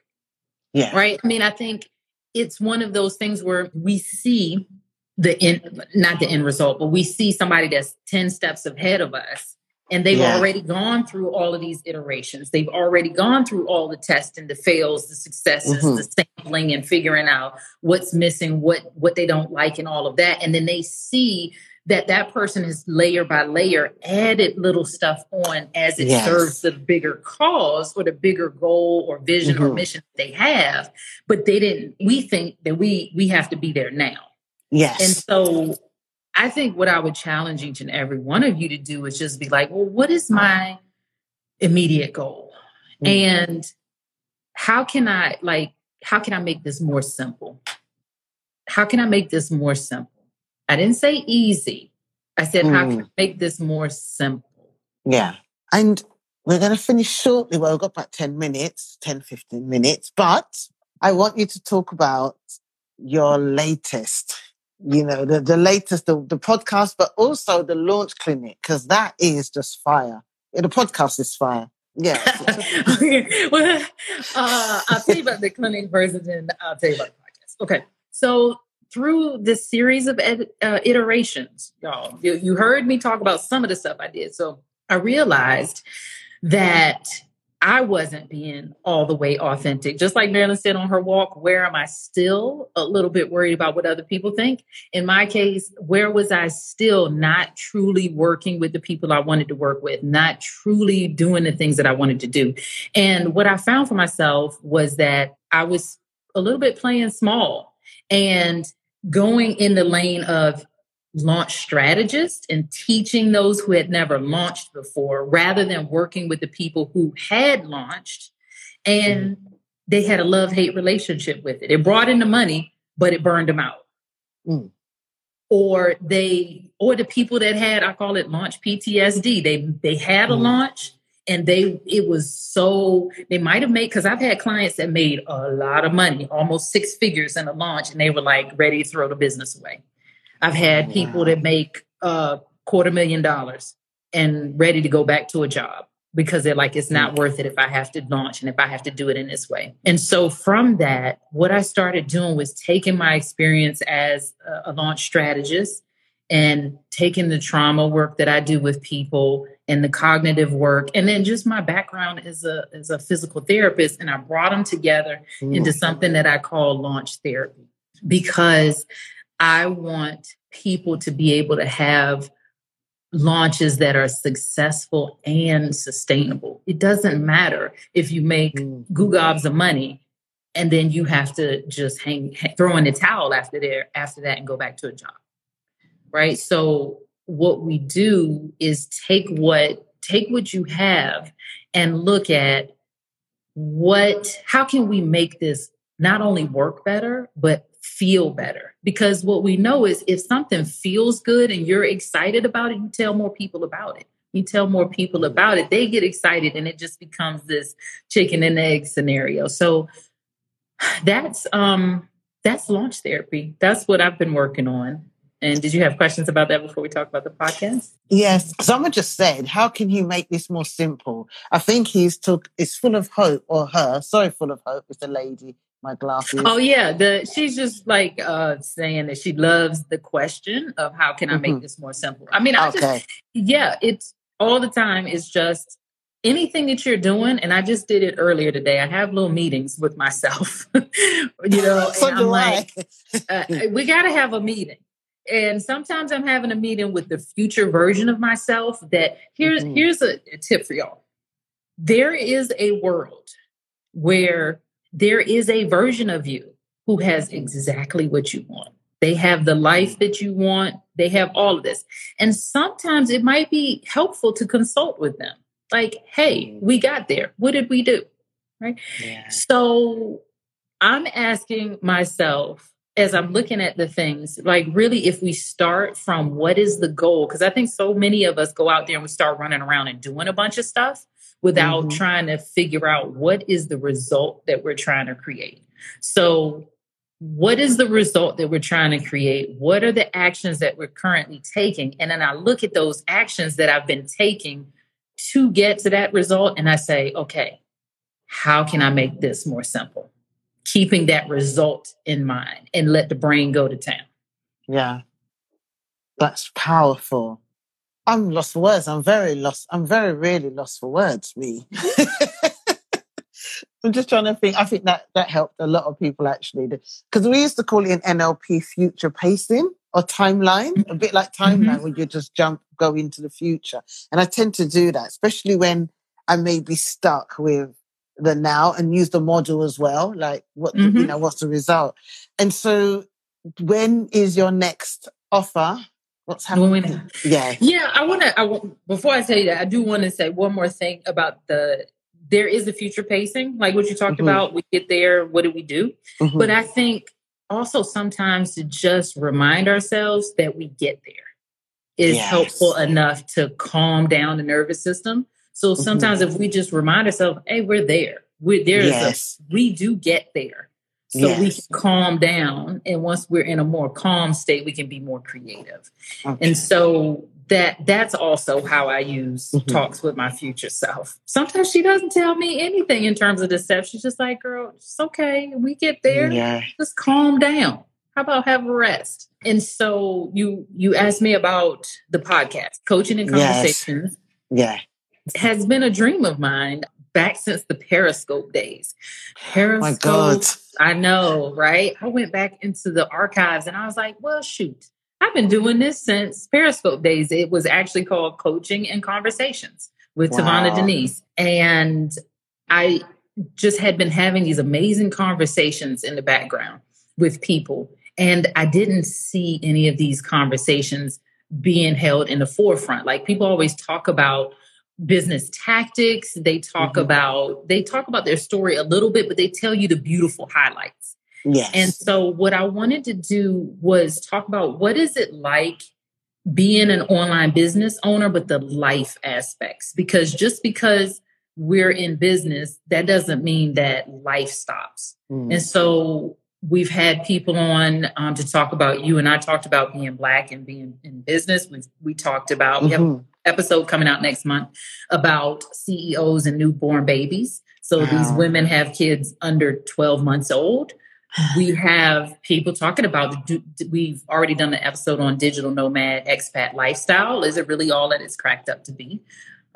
Yeah. Right. I mean, I think it's one of those things where we see the end, not the end result, but we see somebody that's 10 steps ahead of us and they've yeah. already gone through all of these iterations. They've already gone through all the testing, the fails, the successes, mm-hmm. the sampling and figuring out what's missing, what what they don't like and all of that. And then they see that that person has layer by layer added little stuff on as it yes. serves the bigger cause or the bigger goal or vision mm-hmm. or mission they have but they didn't we think that we we have to be there now yes and so i think what i would challenge each and every one of you to do is just be like well what is my immediate goal mm-hmm. and how can i like how can i make this more simple how can i make this more simple I didn't say easy. I said, mm. how can I make this more simple? Yeah. And we're going to finish shortly. Well, we've got about 10 minutes, 10, 15 minutes, but I want you to talk about your latest, you know, the, the latest, the, the podcast, but also the launch clinic, because that is just fire. The podcast is fire. Yeah. okay. Well, uh, I'll tell you about the clinic first and then I'll tell you about the podcast. Okay. So through this series of ed, uh, iterations, y'all, you, you heard me talk about some of the stuff I did. So I realized that I wasn't being all the way authentic. Just like Marilyn said on her walk, where am I still a little bit worried about what other people think? In my case, where was I still not truly working with the people I wanted to work with, not truly doing the things that I wanted to do? And what I found for myself was that I was a little bit playing small and going in the lane of launch strategist and teaching those who had never launched before rather than working with the people who had launched and mm. they had a love hate relationship with it. It brought in the money, but it burned them out. Mm. Or they, or the people that had, I call it launch PTSD. They they had a mm. launch and they it was so they might have made because I've had clients that made a lot of money, almost six figures in a launch, and they were like ready to throw the business away. I've had oh, people that make a quarter million dollars and ready to go back to a job because they're like it's not mm. worth it if I have to launch and if I have to do it in this way. And so from that, what I started doing was taking my experience as a launch strategist and taking the trauma work that I do with people and the cognitive work and then just my background as a as a physical therapist and I brought them together mm. into something that I call launch therapy because I want people to be able to have launches that are successful and sustainable. It doesn't matter if you make mm. goo gobs of money and then you have to just hang, hang throw in the towel after there after that and go back to a job. Right? So what we do is take what take what you have and look at what how can we make this not only work better but feel better? Because what we know is if something feels good and you're excited about it you tell more people about it. You tell more people about it they get excited and it just becomes this chicken and egg scenario. So that's um that's launch therapy. That's what i've been working on and did you have questions about that before we talk about the podcast? Yes. Someone just said, how can you make this more simple? I think he's took is full of hope or her, sorry, full of hope is the lady my glasses. Oh yeah, the she's just like uh saying that she loves the question of how can I make mm-hmm. this more simple. I mean, I okay. just yeah, it's all the time. It's just anything that you're doing, and I just did it earlier today. I have little meetings with myself, you know, so I'm like, uh, we got to have a meeting. And sometimes I'm having a meeting with the future version of myself. That here's mm-hmm. here's a, a tip for y'all. There is a world where there is a version of you who has exactly what you want. They have the life that you want. They have all of this. And sometimes it might be helpful to consult with them. Like, hey, we got there. What did we do? Right. Yeah. So I'm asking myself as I'm looking at the things, like really, if we start from what is the goal? Because I think so many of us go out there and we start running around and doing a bunch of stuff without mm-hmm. trying to figure out what is the result that we're trying to create. So, what is the result that we're trying to create? What are the actions that we're currently taking? And then I look at those actions that I've been taking to get to that result and I say, okay, how can I make this more simple? Keeping that result in mind and let the brain go to town. Yeah. That's powerful. I'm lost for words. I'm very lost. I'm very really lost for words, me. I'm just trying to think. I think that that helped a lot of people actually, because we used to call it an NLP future pacing or timeline, a bit like timeline mm-hmm. where you just jump, go into the future. And I tend to do that, especially when I may be stuck with the now and use the model as well. Like what, mm-hmm. you know, what's the result? And so when is your next offer? What's happening? yeah. Yeah. I want to, I, want before I say that, I do want to say one more thing about the, there is a future pacing, like what you talked mm-hmm. about. We get there. What do we do? Mm-hmm. But I think also sometimes to just remind ourselves that we get there is yes. helpful enough to calm down the nervous system. So sometimes mm-hmm. if we just remind ourselves, hey, we're there. We're there. Yes. we do get there so yes. we can calm down and once we're in a more calm state we can be more creative okay. and so that that's also how i use mm-hmm. talks with my future self sometimes she doesn't tell me anything in terms of the steps she's just like girl it's okay we get there yeah. just calm down how about have a rest and so you you asked me about the podcast coaching and conversations yes. yeah has been a dream of mine back since the Periscope days. Oh Periscope, My God. I know, right? I went back into the archives and I was like, well, shoot, I've been doing this since Periscope days. It was actually called Coaching and Conversations with wow. Tavona Denise. And I just had been having these amazing conversations in the background with people. And I didn't see any of these conversations being held in the forefront. Like people always talk about business tactics they talk mm-hmm. about they talk about their story a little bit but they tell you the beautiful highlights yes and so what i wanted to do was talk about what is it like being an online business owner but the life aspects because just because we're in business that doesn't mean that life stops mm. and so we've had people on um, to talk about you and i talked about being black and being in business we, we talked about mm-hmm. we have episode coming out next month about CEOs and newborn babies. So wow. these women have kids under 12 months old. we have people talking about we've already done an episode on digital nomad expat lifestyle is it really all that it's cracked up to be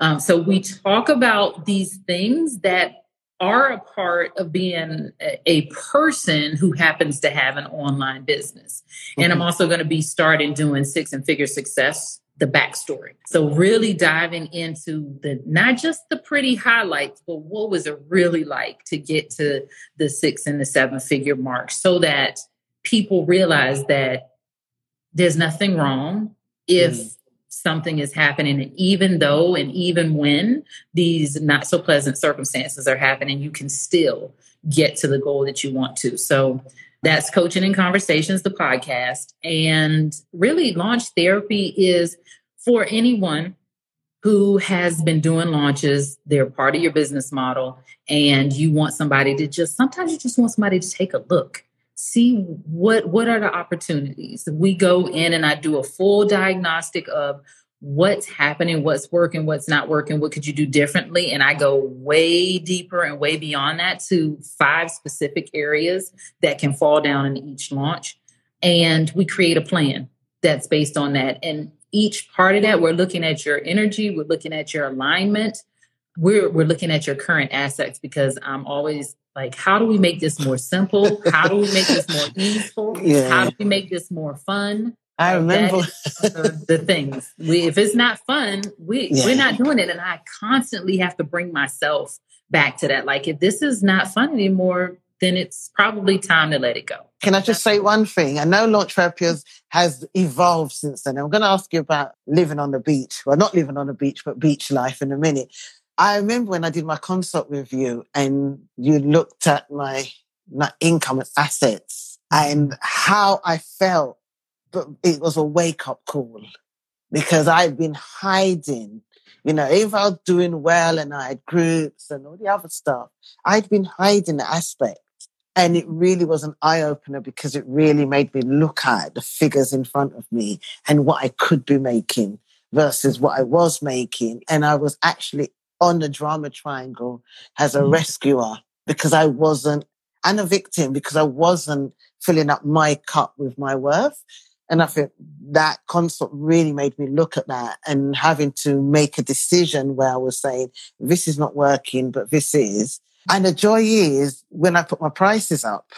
um, so we talk about these things that are a part of being a person who happens to have an online business mm-hmm. and i'm also going to be starting doing six and figure success the backstory. So really diving into the not just the pretty highlights, but what was it really like to get to the six and the seven figure mark so that people realize that there's nothing wrong if mm. something is happening and even though and even when these not so pleasant circumstances are happening you can still get to the goal that you want to so that's Coaching and Conversations, the podcast. And really, launch therapy is for anyone who has been doing launches, they're part of your business model, and you want somebody to just sometimes you just want somebody to take a look, see what what are the opportunities. We go in and I do a full diagnostic of what's happening, what's working, what's not working, what could you do differently? And I go way deeper and way beyond that to five specific areas that can fall down in each launch. And we create a plan that's based on that. And each part of that, we're looking at your energy, we're looking at your alignment, we're we're looking at your current assets because I'm always like, how do we make this more simple? How do we make this more easeful? Yeah. How do we make this more fun? I remember the, things. We, if it's not fun, we yeah. we're not doing it, and I constantly have to bring myself back to that. Like, if this is not fun anymore, then it's probably time to let it go. Can I just say one thing? I know Launch Therapy has evolved since then. I'm going to ask you about living on the beach. Well, not living on the beach, but beach life in a minute. I remember when I did my consult with you and you looked at my, my income and assets and how I felt but it was a wake up call because I'd been hiding. You know, if I was doing well and I had groups and all the other stuff, I'd been hiding the aspect. And it really was an eye opener because it really made me look at the figures in front of me and what I could be making versus what I was making. And I was actually on the drama triangle as a mm. rescuer because I wasn't, and a victim because I wasn't filling up my cup with my worth. And I think that consult really made me look at that and having to make a decision where I was saying, this is not working, but this is. And the joy is when I put my prices up,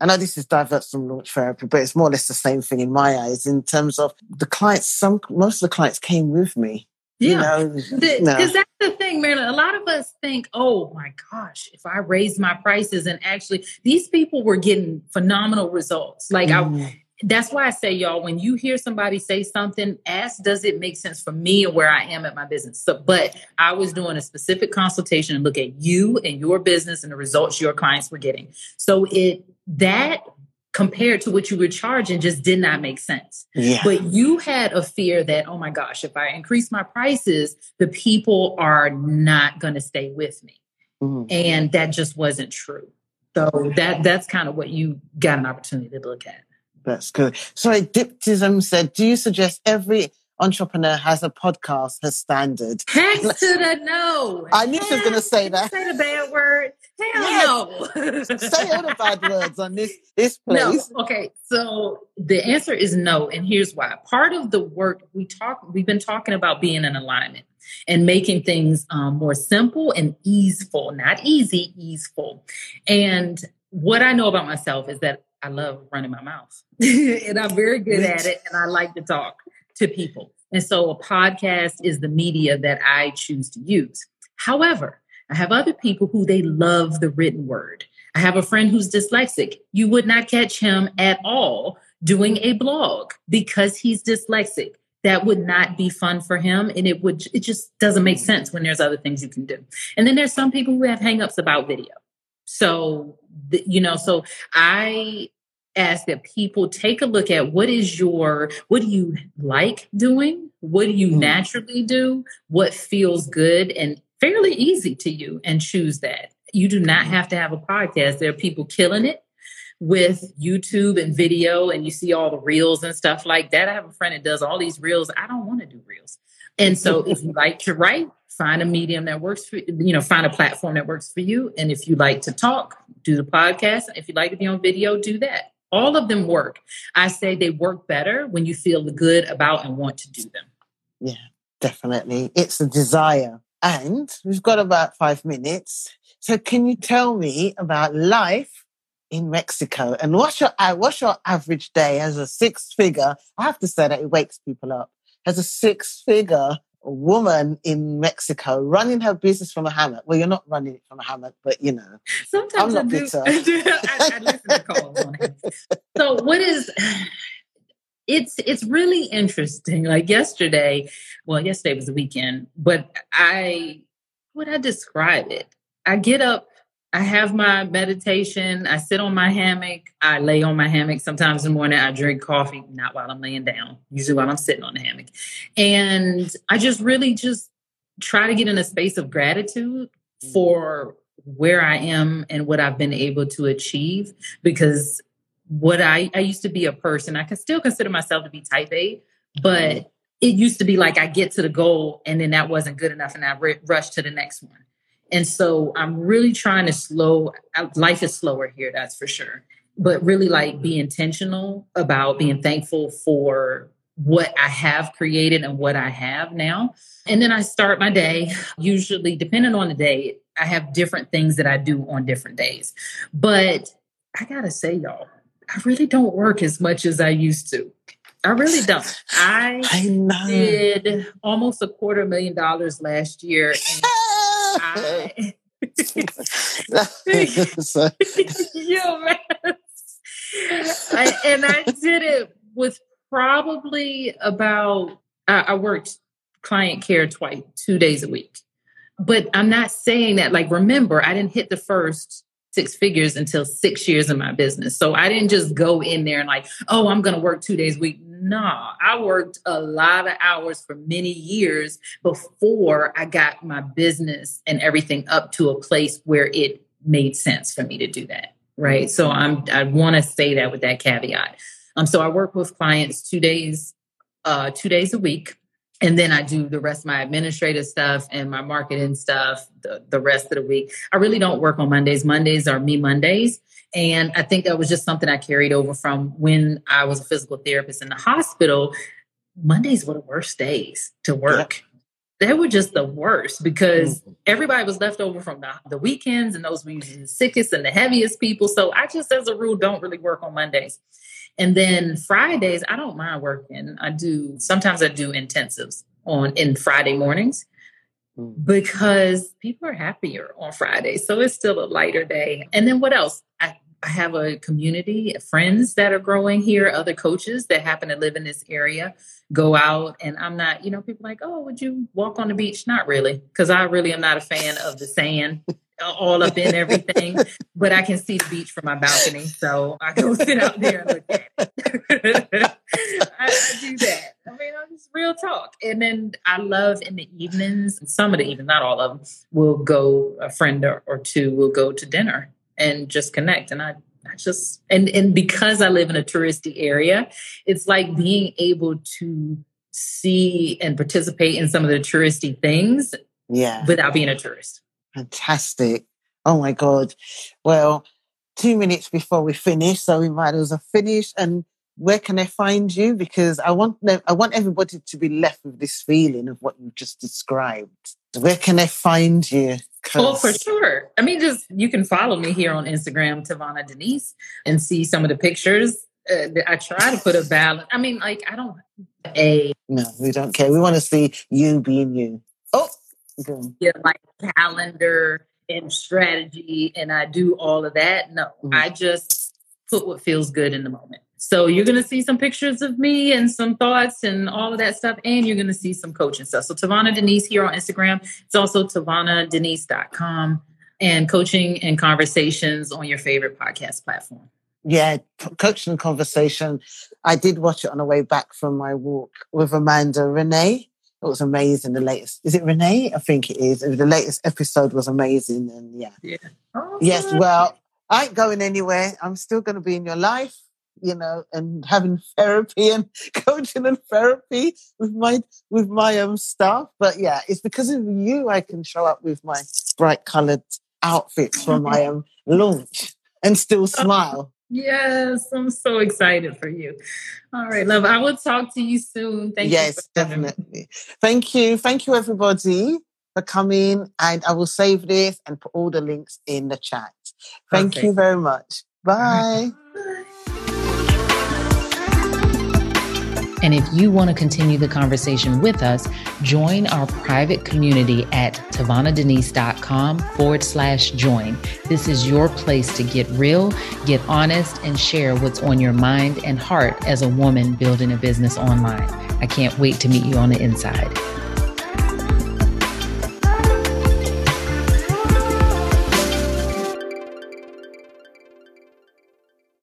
I know this is diverse from launch therapy, but it's more or less the same thing in my eyes in terms of the clients. Some, most of the clients came with me. Yeah. Because you know, that's the thing, Marilyn. A lot of us think, oh my gosh, if I raise my prices and actually these people were getting phenomenal results. Like mm. I that's why I say, y'all, when you hear somebody say something, ask, does it make sense for me and where I am at my business? So, but I was doing a specific consultation and look at you and your business and the results your clients were getting. So it, that compared to what you were charging just did not make sense. Yeah. But you had a fear that, oh my gosh, if I increase my prices, the people are not going to stay with me. Mm-hmm. And that just wasn't true. So that that's kind of what you got an opportunity to look at. That's good. Sorry, Diptism said, do you suggest every entrepreneur has a podcast as standard? Heck to the no. I knew she was going to say that. Say the bad word. Hell yes. no. say all the bad words on this, this place. No. Okay. So the answer is no. And here's why. Part of the work we talk, we've been talking about being in alignment and making things um, more simple and easeful, not easy, easeful. And what I know about myself is that I love running my mouth and I'm very good at it and I like to talk to people. And so a podcast is the media that I choose to use. However, I have other people who they love the written word. I have a friend who's dyslexic. You would not catch him at all doing a blog because he's dyslexic. That would not be fun for him. And it would, it just doesn't make sense when there's other things you can do. And then there's some people who have hangups about video. So, you know, so I ask that people take a look at what is your, what do you like doing? What do you mm-hmm. naturally do? What feels good and fairly easy to you and choose that. You do not have to have a podcast. There are people killing it with YouTube and video, and you see all the reels and stuff like that. I have a friend that does all these reels. I don't want to do reels. And so if you like to write, find a medium that works for you you know find a platform that works for you. And if you like to talk do the podcast. If you like to be on video do that. All of them work. I say they work better when you feel good about and want to do them. Yeah definitely. It's a desire. And we've got about five minutes. So can you tell me about life in Mexico? And what's your uh, what's your average day as a six figure? I have to say that it wakes people up. As a six figure woman in Mexico running her business from a hammock. Well, you're not running it from a hammock, but you know, sometimes I'm not I do. Bitter. I, do I, I listen to calls on it. So, what is? It's it's really interesting. Like yesterday, well, yesterday was the weekend, but I would I describe it? I get up I have my meditation. I sit on my hammock. I lay on my hammock sometimes in the morning. I drink coffee, not while I'm laying down, usually while I'm sitting on the hammock. And I just really just try to get in a space of gratitude for where I am and what I've been able to achieve. Because what I, I used to be a person, I can still consider myself to be type A, but it used to be like I get to the goal and then that wasn't good enough and I r- rush to the next one. And so I'm really trying to slow, uh, life is slower here, that's for sure. But really like be intentional about being thankful for what I have created and what I have now. And then I start my day, usually depending on the day, I have different things that I do on different days. But I gotta say, y'all, I really don't work as much as I used to. I really don't. I, I did almost a quarter million dollars last year. I, Yo, man. I, and I did it with probably about I, I worked client care twice, two days a week. But I'm not saying that like remember, I didn't hit the first six figures until six years in my business. So I didn't just go in there and like, oh, I'm going to work two days a week. No, I worked a lot of hours for many years before I got my business and everything up to a place where it made sense for me to do that. Right. So I'm, I want to say that with that caveat. Um, so I work with clients two days, uh, two days a week and then I do the rest of my administrative stuff and my marketing stuff the, the rest of the week. I really don't work on Mondays. Mondays are me Mondays. And I think that was just something I carried over from when I was a physical therapist in the hospital. Mondays were the worst days to work. Yeah. They were just the worst because mm-hmm. everybody was left over from the, the weekends and those were usually the sickest and the heaviest people. So I just, as a rule, don't really work on Mondays. And then Fridays, I don't mind working. I do sometimes I do intensives on in Friday mornings mm. because people are happier on Fridays. So it's still a lighter day. And then what else? I, I have a community of friends that are growing here, other coaches that happen to live in this area, go out. And I'm not, you know, people like, oh, would you walk on the beach? Not really, because I really am not a fan of the sand all up in everything, but I can see the beach from my balcony. So I go sit out there and look at it. I, I, do that. I mean, I'm just real talk. And then I love in the evenings, some of the evenings, not all of them, will go, a friend or, or two will go to dinner and just connect. And I, I just, and, and because I live in a touristy area, it's like being able to see and participate in some of the touristy things yeah. without being a tourist. Fantastic. Oh my God. Well, two minutes before we finish, so we might as well finish. And where can I find you? Because I want I want everybody to be left with this feeling of what you just described. Where can I find you? Oh, for sure. I mean, just you can follow me here on Instagram, Tavona Denise, and see some of the pictures. Uh, I try to put a balance. I mean, like I don't a no, we don't care. We want to see you being you. Oh, yeah, like calendar and strategy and I do all of that. No, mm-hmm. I just put what feels good in the moment. So you're going to see some pictures of me and some thoughts and all of that stuff. And you're going to see some coaching stuff. So Tavona Denise here on Instagram. It's also TavonaDenise.com and coaching and conversations on your favorite podcast platform. Yeah, coaching conversation. I did watch it on the way back from my walk with Amanda Renee. It was amazing. The latest is it Renee? I think it is. The latest episode was amazing, and yeah, yeah. Oh, yes. Well, I ain't going anywhere. I'm still going to be in your life. You know, and having therapy and coaching and therapy with my with my um staff. But yeah, it's because of you I can show up with my bright coloured outfits for my um launch and still smile. Yes, I'm so excited for you. All right, love. I will talk to you soon. Thank yes, you. Yes, definitely. Thank you. Thank you, everybody, for coming. And I will save this and put all the links in the chat. Thank you very much. Bye. And if you want to continue the conversation with us, join our private community at tavonadenise.com forward slash join. This is your place to get real, get honest, and share what's on your mind and heart as a woman building a business online. I can't wait to meet you on the inside.